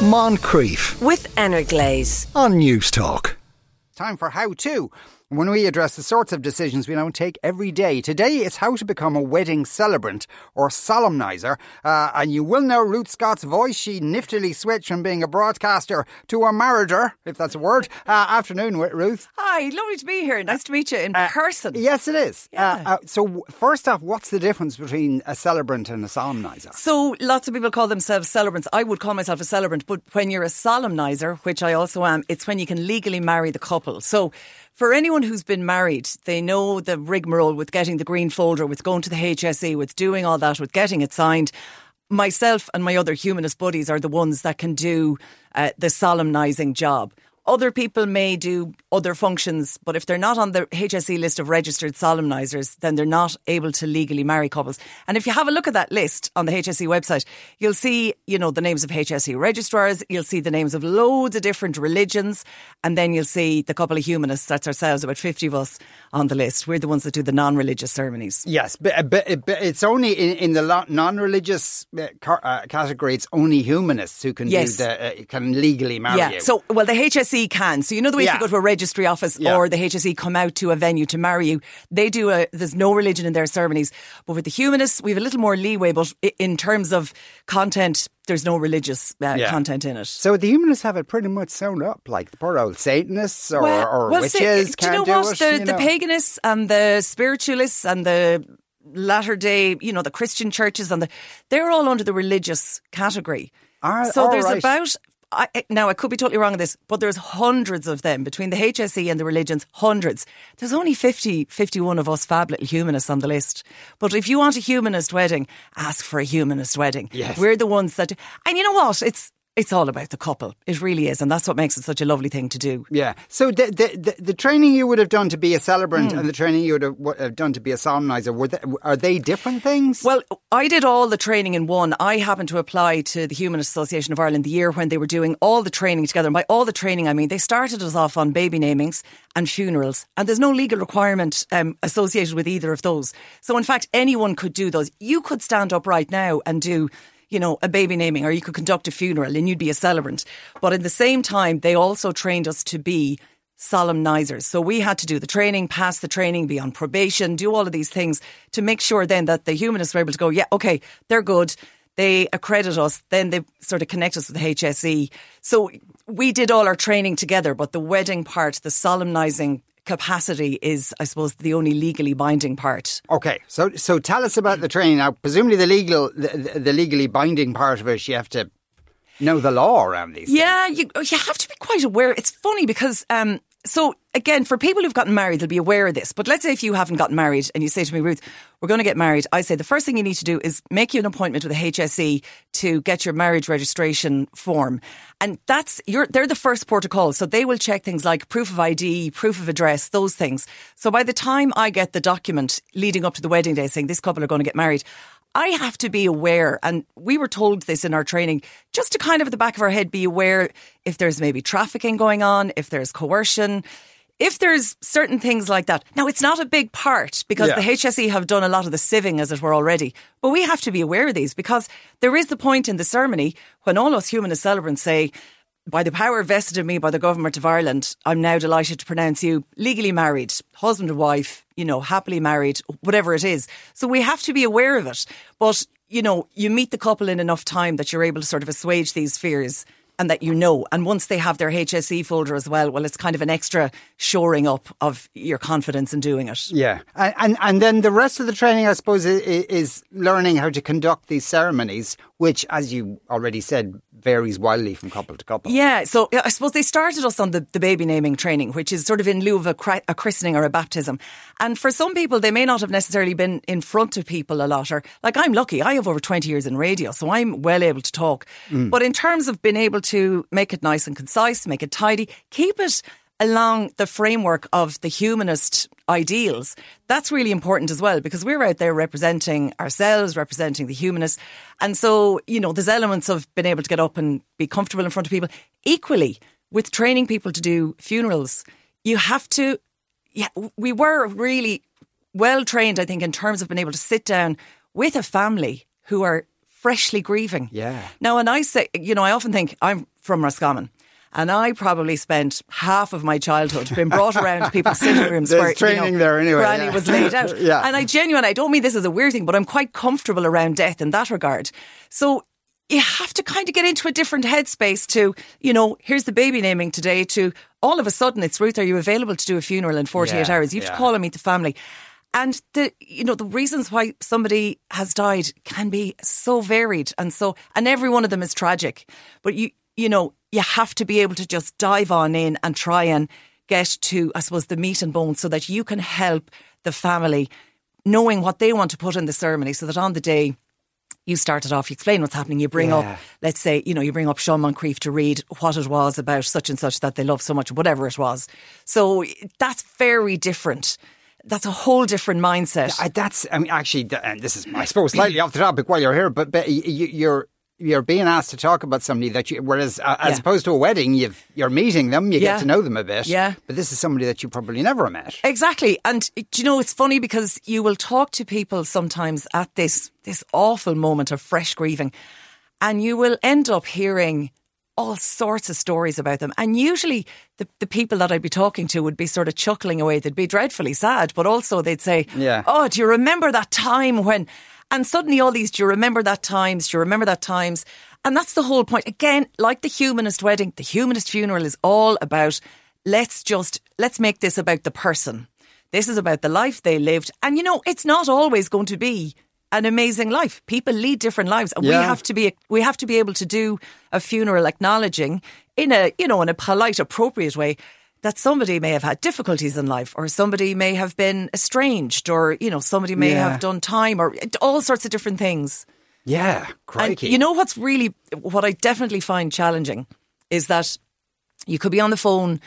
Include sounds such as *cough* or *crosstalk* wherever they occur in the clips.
Moncrieff with Energlaze. on Newstalk. Time for how to. When we address the sorts of decisions we don't take every day, today it's how to become a wedding celebrant or solemnizer. Uh, and you will know Ruth Scott's voice. She niftily switched from being a broadcaster to a marriager, if that's a word. Uh, afternoon, Ruth. Hi, lovely to be here. Nice to meet you in Uh, person. Yes, it is. Yeah. Uh, uh, so, first off, what's the difference between a celebrant and a solemnizer? So lots of people call themselves celebrants. I would call myself a celebrant, but when you're a solemnizer, which I also am, it's when you can legally marry the couple. So for anyone who's been married, they know the rigmarole with getting the green folder, with going to the HSE, with doing all that, with getting it signed. Myself and my other humanist buddies are the ones that can do uh, the solemnising job. Other people may do other functions, but if they're not on the HSE list of registered solemnisers, then they're not able to legally marry couples. And if you have a look at that list on the HSE website, you'll see, you know, the names of HSE registrars, you'll see the names of loads of different religions, and then you'll see the couple of humanists, that's ourselves, about 50 of us on the list. We're the ones that do the non religious ceremonies. Yes, but, but, but it's only in, in the non-religious uh, car, uh, category. It's only humanists who can Yes. do the, uh, can legally marry Yeah. you. So, well, the HSE can. So, you know the way if you go to a registry office Yeah. or the HSE come out to a venue to marry you, they do a, there's no religion in their ceremonies. But with the humanists, we have a little more leeway, but in terms of content, there's no religious uh, Yeah. content in it. So the humanists have it pretty much sewn up, like the poor old Satanists or, or well, witches say- do can't you know do what? it. The, you the paganists and the spiritualists and the latter day, you know, the Christian churches and the, they're all under the religious category. Ah, so there's right. about, I, now I could be totally wrong on this, but there's hundreds of them between the HSE and the religions, hundreds. There's only 50, 51 of us fab little humanists on the list. But if you want a humanist wedding, ask for a humanist wedding. Yes. We're the ones that, and you know what? It's, it's all about the couple. It really is. And that's what makes it such a lovely thing to do. Yeah. So the, the the the training you would have done to be a celebrant Hmm. and the training you would have, would have done to be a solemnizer were they, are they different things? Well, I did all the training in one. I happened to apply to the Humanist Association of Ireland the year when they were doing all the training together. And by all the training, I mean they started us off on baby namings and funerals. And there's no legal requirement um, associated with either of those. So, in fact, anyone could do those. You could stand up right now and do you know, a baby naming, or you could conduct a funeral and you'd be a celebrant. But at the same time, they also trained us to be solemnizers. So we had to do the training, pass the training, be on probation, do all of these things to make sure then that the humanists were able to go, yeah, okay, they're good. They accredit us, then they sort of connect us with HSE. So we did all our training together, but the wedding part, the solemnizing capacity is, I suppose, the only legally binding part. okay. So so tell us about the training now. Presumably the legal the, the- legally binding part of it, you have to know the law around these. Yeah, you you have to be quite aware. It's funny because um so again for people who've gotten married they'll be aware of this. But let's say if you haven't gotten married and you say to me, Ruth, we're going to get married, I say the first thing you need to do is make you an appointment with the HSE to get your marriage registration form. And that's you're they're the first port of call. So they will check things like proof of ID, proof of address, those things. So by the time I get the document leading up to the wedding day saying this couple are going to get married, I have to be aware, and we were told this in our training, just to kind of at the back of our head be aware if there's maybe trafficking going on, if there's coercion, if there's certain things like that. Now, it's not a big part because Yeah. the HSE have done a lot of the sieving, as it were, already, but we have to be aware of these because there is the point in the ceremony when all us humanist celebrants say, by the power vested in me by the government of Ireland, I'm now delighted to pronounce you legally married, husband and wife, you know, happily married, whatever it is. So we have to be aware of it. But, you know, you meet the couple in enough time that you're able to sort of assuage these fears and that you know. And once they have their HSE folder as well, well, it's kind of an extra shoring up of your confidence in doing it. Yeah, and, and and then the rest of the training, I suppose, is, is learning how to conduct these ceremonies, which, as you already said, varies wildly from couple to couple. Yeah, so I suppose they started us on the, the baby naming training, which is sort of in lieu of a, cri- a christening or a baptism. And for some people, they may not have necessarily been in front of people a lot. Or like I'm lucky, I have over 20 years in radio, so I'm well able to talk. Mm. But in terms of being able to make it nice and concise, make it tidy, keep it along the framework of the humanist ideals, that's really important as well because we're out there representing ourselves, representing the humanists. And so, you know, there's elements of being able to get up and be comfortable in front of people. Equally, with training people to do funerals, you have to, yeah, we were really well trained, I think, in terms of being able to sit down with a family who are freshly grieving. Yeah. Now, and I say, you know, I often think I'm from Roscommon. And I probably spent half of my childhood being brought around people's sitting rooms *laughs* There's where training you know, there anyway, Granny yeah. was laid out. *laughs* Yeah. And I genuinely, I don't mean this as a weird thing, but I'm quite comfortable around death in that regard. So you have to kind of get into a different headspace to, you know, here's the baby naming today to all of a sudden it's Ruth, are you available to do a funeral in 48 Yeah, hours? You have yeah. to call and meet the family. And the you know the reasons why somebody has died can be so varied and so and every one of them is tragic. But you you know you have to be able to just dive on in and try and get to I suppose the meat and bones so that you can help the family knowing what they want to put in the ceremony so that on the day you start it off, you explain what's happening, you bring Yeah. up, let's say, you know, you bring up Sean Moncrieff to read what it was about such and such that they love so much, whatever it was. So that's very different. That's a whole different mindset. That's, I mean, actually, and this is, I suppose, slightly off the topic while you're here, but, but you're, you're being asked to talk about somebody that you, whereas uh, as Yeah. opposed to a wedding, you've, you're meeting them, you Yeah. get to know them a bit. Yeah. But this is somebody that you probably never met. Exactly. And do you know, it's funny because you will talk to people sometimes at this, this awful moment of fresh grieving and you will end up hearing all sorts of stories about them. And usually the, the people that I'd be talking to would be sort of chuckling away. They'd be dreadfully sad, but also they'd say, Yeah. Oh, do you remember that time when, and suddenly all these, do you remember that times? Do you remember that times? And that's the whole point. Again, like the humanist wedding, the humanist funeral is all about let's just, let's make this about the person. This is about the life they lived. And you know, it's not always going to be an amazing life. People lead different lives. And we have to be we have to be able to do a funeral acknowledging in a you know in a polite, appropriate way that somebody may have had difficulties in life or somebody may have been estranged or you know somebody may Yeah. have done time or all sorts of different things. Yeah, And you know what's really what I definitely find challenging is that you could be on the phone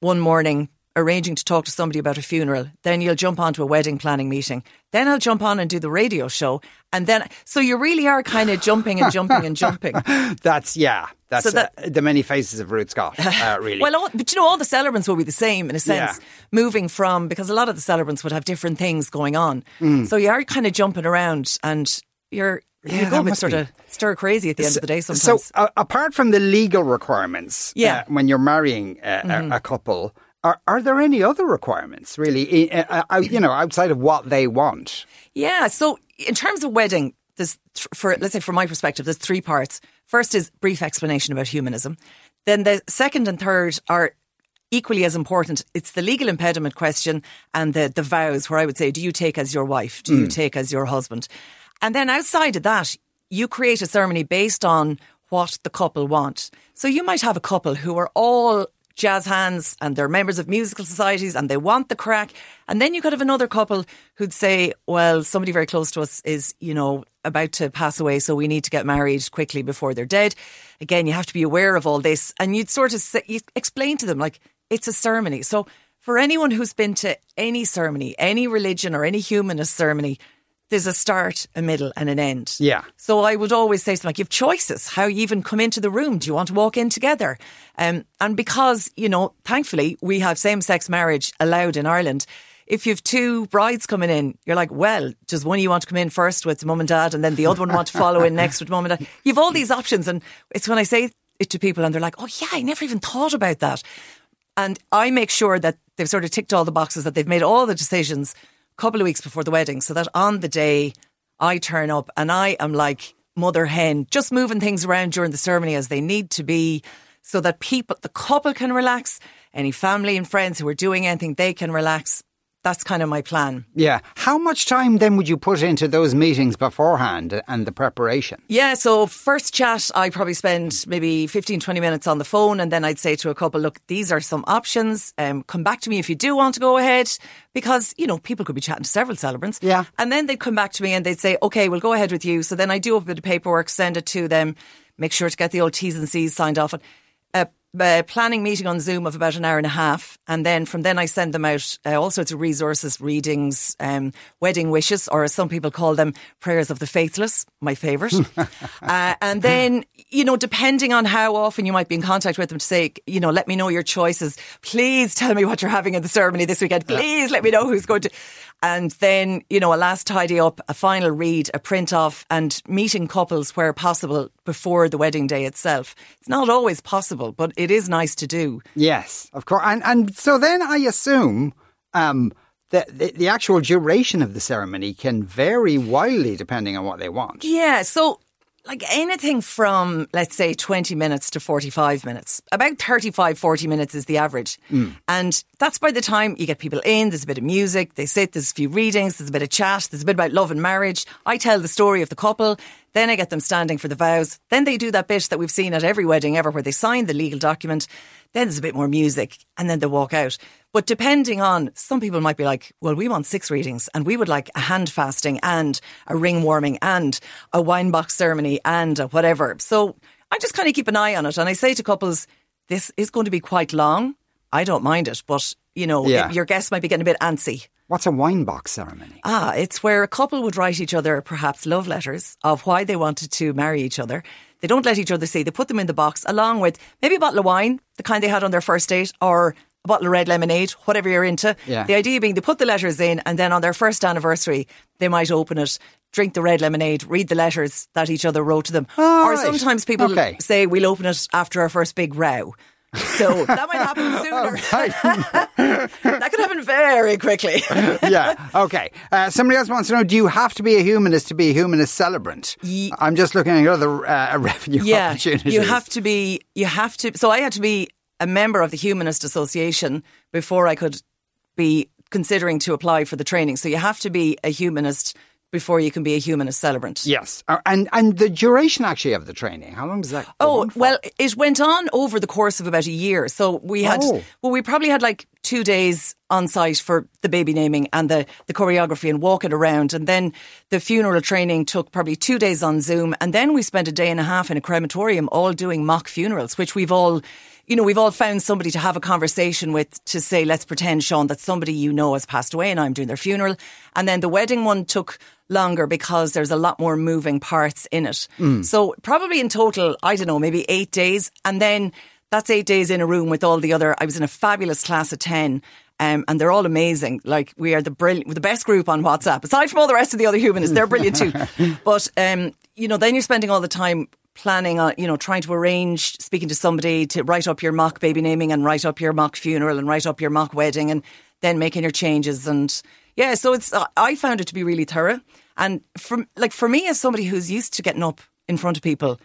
one morning arranging to talk to somebody about a funeral, then you'll jump onto a wedding planning meeting. Then I'll jump on and do the radio show. And then so you really are kind of jumping and jumping and jumping. *laughs* that's, yeah, that's So that- uh, the many faces of Ruth Scott, uh, *laughs* really. Well, all, but you know, all the celebrants will be the same in a sense, Yeah. moving from because a lot of the celebrants would have different things going on. So you are kind of jumping around, and you're Yeah, you go a bit sort be- of stir crazy at the end of the day. Sometimes. So, uh, apart from the legal requirements, Yeah. Mm-hmm. uh, when you're marrying uh, a, a couple, are, are there any other requirements really, uh, uh, you know, outside of what they want? Yeah. So in terms of wedding, there's th- for let's say from my perspective, there's three parts. First is brief explanation about humanism. Then the second and third are equally as important. It's the legal impediment question and the the vows, where I would say, do you take as your wife? Do you take as your husband? And then outside of that, you create a ceremony based on what the couple want. So you might have a couple who are all jazz hands and they're members of musical societies and they want the crack. And then you could have another couple who'd say, well, somebody very close to us is, you know, about to pass away, so we need to get married quickly before they're dead. Again, you have to be aware of all this. And you'd sort of say, you explain to them, like, it's a ceremony. So for anyone who's been to any ceremony, any religion or any humanist ceremony, there's a start, a middle, and an end. Yeah. So I would always say to them, like, you have choices, how you even come into the room. Do you want to walk in together? Um, and because, you know, thankfully we have same sex marriage allowed in Ireland. If you have two brides coming in, you're like, well, does one of you want to come in first with mum and dad and then the other one want to follow in next with mum and dad? *laughs* You have all these options. And it's when I say it to people and they're like, oh yeah, I never even thought about that. And I make sure that they've sort of ticked all the boxes, that they've made all the decisions couple of weeks before the wedding, so that on the day I turn up and I am like mother hen, just moving things around during the ceremony as they need to be, so that people, the couple can relax, any family and friends who are doing anything, they can relax. That's kind of my plan. Yeah. How much time then would you put into those meetings beforehand and the preparation? Yeah, so first chat, I probably spend maybe 15, 20 minutes on the phone, and then I'd say to a couple, look, these are some options. Um, come back to me if you do want to go ahead, because, you know, people could be chatting to several celebrants. Yeah. And then they'd come back to me and they'd say, okay, we'll go ahead with you. So then I do a bit of paperwork, send it to them, make sure to get the old T's and C's signed off. A, a planning meeting on Zoom of about an hour and a half. And then from then I send them out uh, all sorts of resources, readings, um, wedding wishes, or as some people call them, prayers of the faithless, my favourite. *laughs* uh, and then, you know, depending on how often you might be in contact with them to say, you know, let me know your choices. Please tell me what you're having in the ceremony this weekend. Please let me know who's going to. And then, you know, a last tidy up, a final read, a print off, and meeting couples where possible before the wedding day itself. It's not always possible, but it is nice to do. Yes, of course. And and so then I assume um, that the, the actual duration of the ceremony can vary wildly depending on what they want. Yeah. So like anything from, let's say, 20 minutes to 45 minutes. About 35, 40 minutes is the average. Mm. And that's by the time you get people in, there's a bit of music, they sit, there's a few readings, there's a bit of chat, there's a bit about love and marriage. I tell the story of the couple, then I get them standing for the vows. Then they do that bit that we've seen at every wedding ever where they sign the legal document. Then there's a bit more music and then they walk out. But depending on, some people might be like, well, we want six readings and we would like a hand fasting and a ring warming and a wine box ceremony and whatever. So I just kind of keep an eye on it. And I say to couples, this is going to be quite long. I don't mind it, but you know, yeah. your guests might be getting a bit antsy. What's a wine box ceremony? Ah, it's where a couple would write each other perhaps love letters of why they wanted to marry each other. They don't let each other see. They put them in the box along with maybe a bottle of wine, the kind they had on their first date, or a bottle of red lemonade, whatever you're into. Yeah. The idea being they put the letters in and then on their first anniversary, they might open it, drink the red lemonade, read the letters that each other wrote to them. Oh, or right. sometimes people okay. say we'll open it after our first big row. So that might happen *laughs* sooner. *laughs* that could happen very quickly. *laughs* yeah. Okay. Uh, somebody else wants to know: Do you have to be a humanist to be a humanist celebrant? Ye- I'm just looking at other uh, revenue yeah, opportunities. You have to be. You have to. So I had to be a member of the Humanist Association before I could be considering to apply for the training. So you have to be a humanist before you can be a humanist celebrant. Yes, uh, and and the duration actually of the training. How long does that? oh well, it went on over the course of about a year. So we had oh. well, we probably had like two days on site for the baby naming and the the choreography and walking around, and then the funeral training took probably two days on Zoom, and then we spent a day and a half in a crematorium, all doing mock funerals, which we've all you know, we've all found somebody to have a conversation with to say, let's pretend, Sean, that somebody you know has passed away and I'm doing their funeral. And then the wedding one took longer because there's a lot more moving parts in it. Mm. So probably in total, I don't know, maybe eight days. And then that's eight days in a room with all the other, I was in a fabulous class of 10. Um, and they're all amazing. Like we are the brilliant, the best group on WhatsApp. Aside from all the rest of the other humanists, they're brilliant too. *laughs* but um, you know, then you're spending all the time planning on, you know, trying to arrange speaking to somebody to write up your mock baby naming and write up your mock funeral and write up your mock wedding and then making your changes. And yeah, so it's, uh, I found it to be really thorough. And from, like, for me as somebody who's used to getting up in front of people,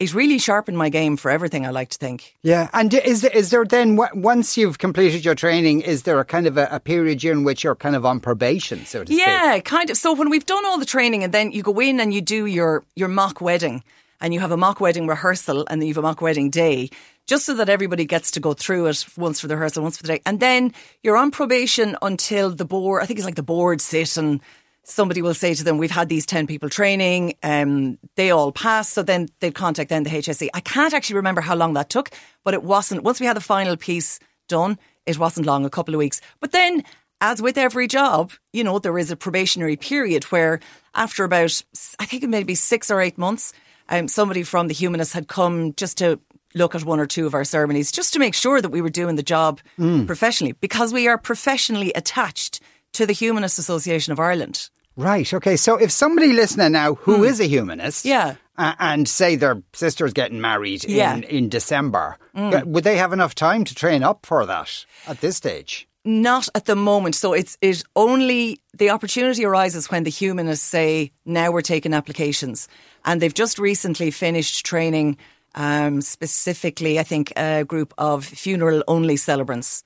it really sharpened my game for everything. I like to think. Yeah, and is there, is there then once you've completed your training, is there a kind of a, a period in which you're kind of on probation, so to yeah, speak? Yeah, kind of. So when we've done all the training, and then you go in and you do your your mock wedding, and you have a mock wedding rehearsal and then you have a mock wedding day, just so that everybody gets to go through it once for the rehearsal, once for the day. And then you're on probation until the board, I think it's like the board sit and somebody will say to them, we've had these 10 people training, um, they all pass. So then they'd contact then the HSE. I can't actually remember how long that took, but it wasn't, once we had the final piece done, it wasn't long, a couple of weeks. But then as with every job, you know, there is a probationary period where after about, I think it may be six or eight months, um, somebody from the Humanists had come just to look at one or two of our ceremonies just to make sure that we were doing the job mm. professionally because we are professionally attached to the Humanist Association of Ireland. Right. Okay. So if somebody listening now who mm. is a humanist, yeah. Uh, and say their sister's getting married yeah. in, in December, mm. would they have enough time to train up for that at this stage? Not at the moment. So it's it only the opportunity arises when the humanists say now we're taking applications, and they've just recently finished training. Um, specifically, I think a group of funeral only celebrants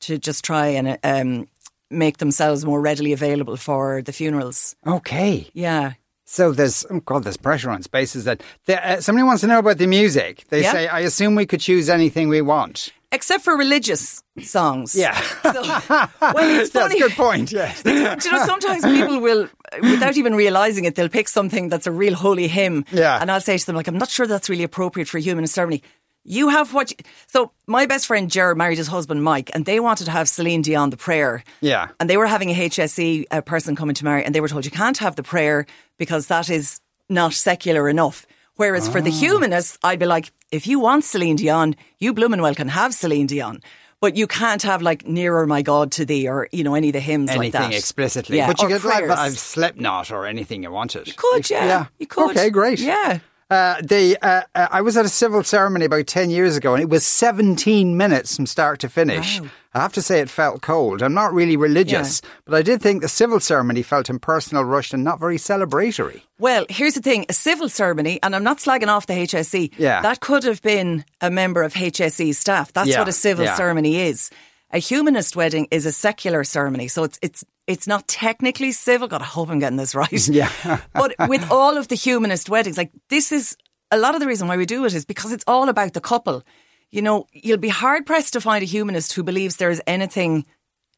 to just try and um, make themselves more readily available for the funerals. Okay. Yeah. So there's oh God, there's pressure on spaces that uh, somebody wants to know about the music. They say, I assume we could choose anything we want except for religious songs. Yeah. So, well, it's funny. *laughs* That's a good point. Yes. *laughs* you know, sometimes people will, without even realizing it, they'll pick something that's a real holy hymn. Yeah. And I'll say to them, like, I'm not sure that's really appropriate for human ceremony. You have what? You, so my best friend Jared married his husband Mike, and they wanted to have Celine Dion the prayer. Yeah. And they were having a HSE a uh, person coming to marry, and they were told you can't have the prayer because that is not secular enough. Whereas for the ah. humanists, I'd be like, if you want Celine Dion, you bloomin' well can have Celine Dion. But you can't have like "Nearer, My God, to Thee" or you know any of the hymns anything like that Anything explicitly. Yeah, but you or could like prayers. a Slipknot or anything you wanted. You could, yeah. You could. Okay, great. Yeah. Uh, the uh, uh, I was at a civil ceremony about ten years ago, and it was seventeen minutes from start to finish. Wow. I have to say, it felt cold. I'm not really religious, but I did think the civil ceremony felt impersonal, rushed, and not very celebratory. Well, here's the thing: a civil ceremony, and I'm not slagging off the HSE. Yeah. that could have been a member of HSE staff. That's Yeah, what a civil yeah. ceremony is. A humanist wedding is a secular ceremony, so it's it's it's not technically civil. God, I hope I'm getting this right. *laughs* Yeah. *laughs* but with all of the humanist weddings, like this is a lot of the reason why we do it is because it's all about the couple. You know, you'll be hard pressed to find a humanist who believes there is anything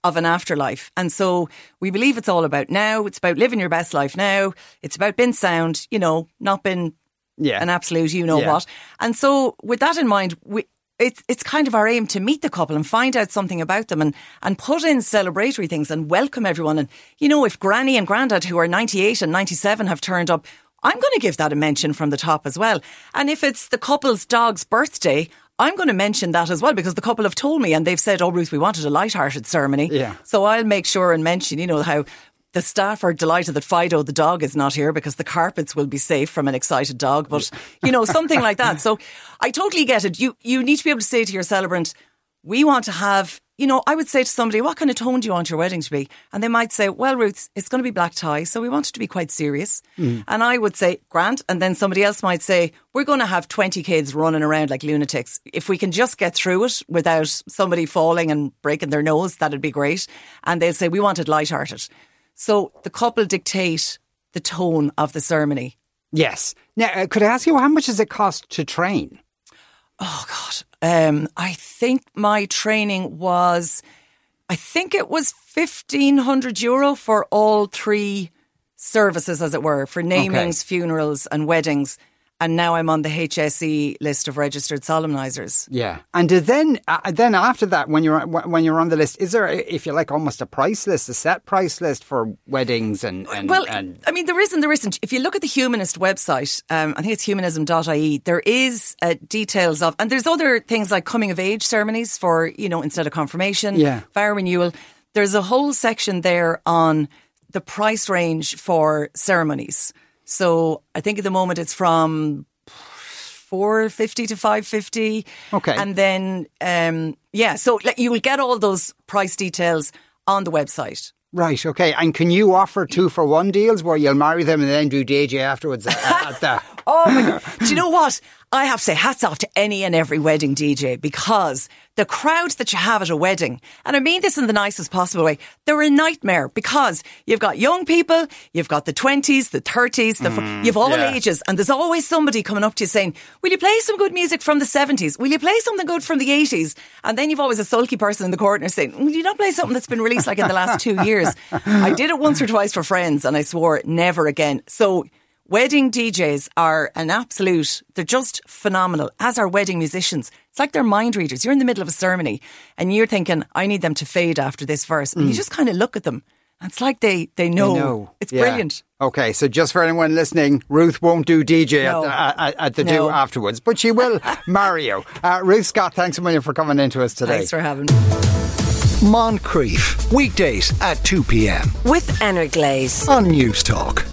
of an afterlife. And so we believe it's all about now. It's about living your best life now. It's about being sound, you know, not being Yeah. an absolute you know Yeah. what. And so with that in mind, we it's it's kind of our aim to meet the couple and find out something about them and, and put in celebratory things and welcome everyone. And you know, if Granny and Grandad who are ninety eight and ninety seven have turned up, I'm going to give that a mention from the top as well. And if it's the couple's dog's birthday, I'm going to mention that as well because the couple have told me and they've said, "Oh, Ruth, we wanted a light-hearted ceremony." Yeah. So I'll make sure and mention, you know, how the staff are delighted that Fido, the dog, is not here because the carpets will be safe from an excited dog. But, you know, something like that. So I totally get it. You, you need to be able to say to your celebrant, we want to have, you know, I would say to somebody, what kind of tone do you want your wedding to be? And they might say, well, Ruth, it's going to be black tie. So we want it to be quite serious. And I would say, Grant. And then somebody else might say, we're going to have 20 kids running around like lunatics. If we can just get through it without somebody falling and breaking their nose, that'd be great. And they'll say, we want it light-hearted. So the couple dictate the tone of the ceremony. Yes. Now, uh, could I ask you how much does it cost to train? Oh God. Um, I think my training was, I think it was fifteen hundred euro for all three services, as it were, for namings, funerals, and weddings. And now I'm on the HSE list of registered solemnisers. Yeah. And then, uh, then after that, when you're when you're on the list, is there, if you like, almost a price list, a set price list for weddings and and, Well, and I mean, there isn't. There isn't. If you look at the humanist website, um, I think it's humanism.ie. There is uh, details of, and there's other things like coming of age ceremonies for you know instead of confirmation, Yeah. fire renewal. There's a whole section there on the price range for ceremonies. So I think at the moment it's from. 450 to 550 Okay. and then um yeah so like, you will get all those price details on the website Right, okay. And can you offer two for one deals where you'll marry them and then do DJ afterwards at, at the. *laughs* Oh my God. Do you know what? I have to say hats off to any and every wedding DJ because the crowd that you have at a wedding, and I mean this in the nicest possible way, they're a nightmare because you've got young people, you've got the 20s, the 30s, the, mm, you've all yeah. ages, and there's always somebody coming up to you saying, Will you play some good music from the 70s? Will you play something good from the 80s? And then you've always a sulky person in the corner saying, Will you not play something that's been released like in the last two years? *laughs* I did it once or twice for friends and I swore never again. So, Wedding DJs are an absolute, they're just phenomenal, as are wedding musicians. It's like they're mind readers. You're in the middle of a ceremony and you're thinking, I need them to fade after this verse. And you just kind of look at them. And it's like they, they know. No. It's Yeah. brilliant. Okay, so just for anyone listening, Ruth won't do DJ No. at the, at, at the No. do afterwards, but she will *laughs* marry you. Uh, Ruth Scott, thanks a million for coming into us today. Thanks for having me. Moncrieff, weekdays at 2 p.m. with Energlaze. on Newstalk.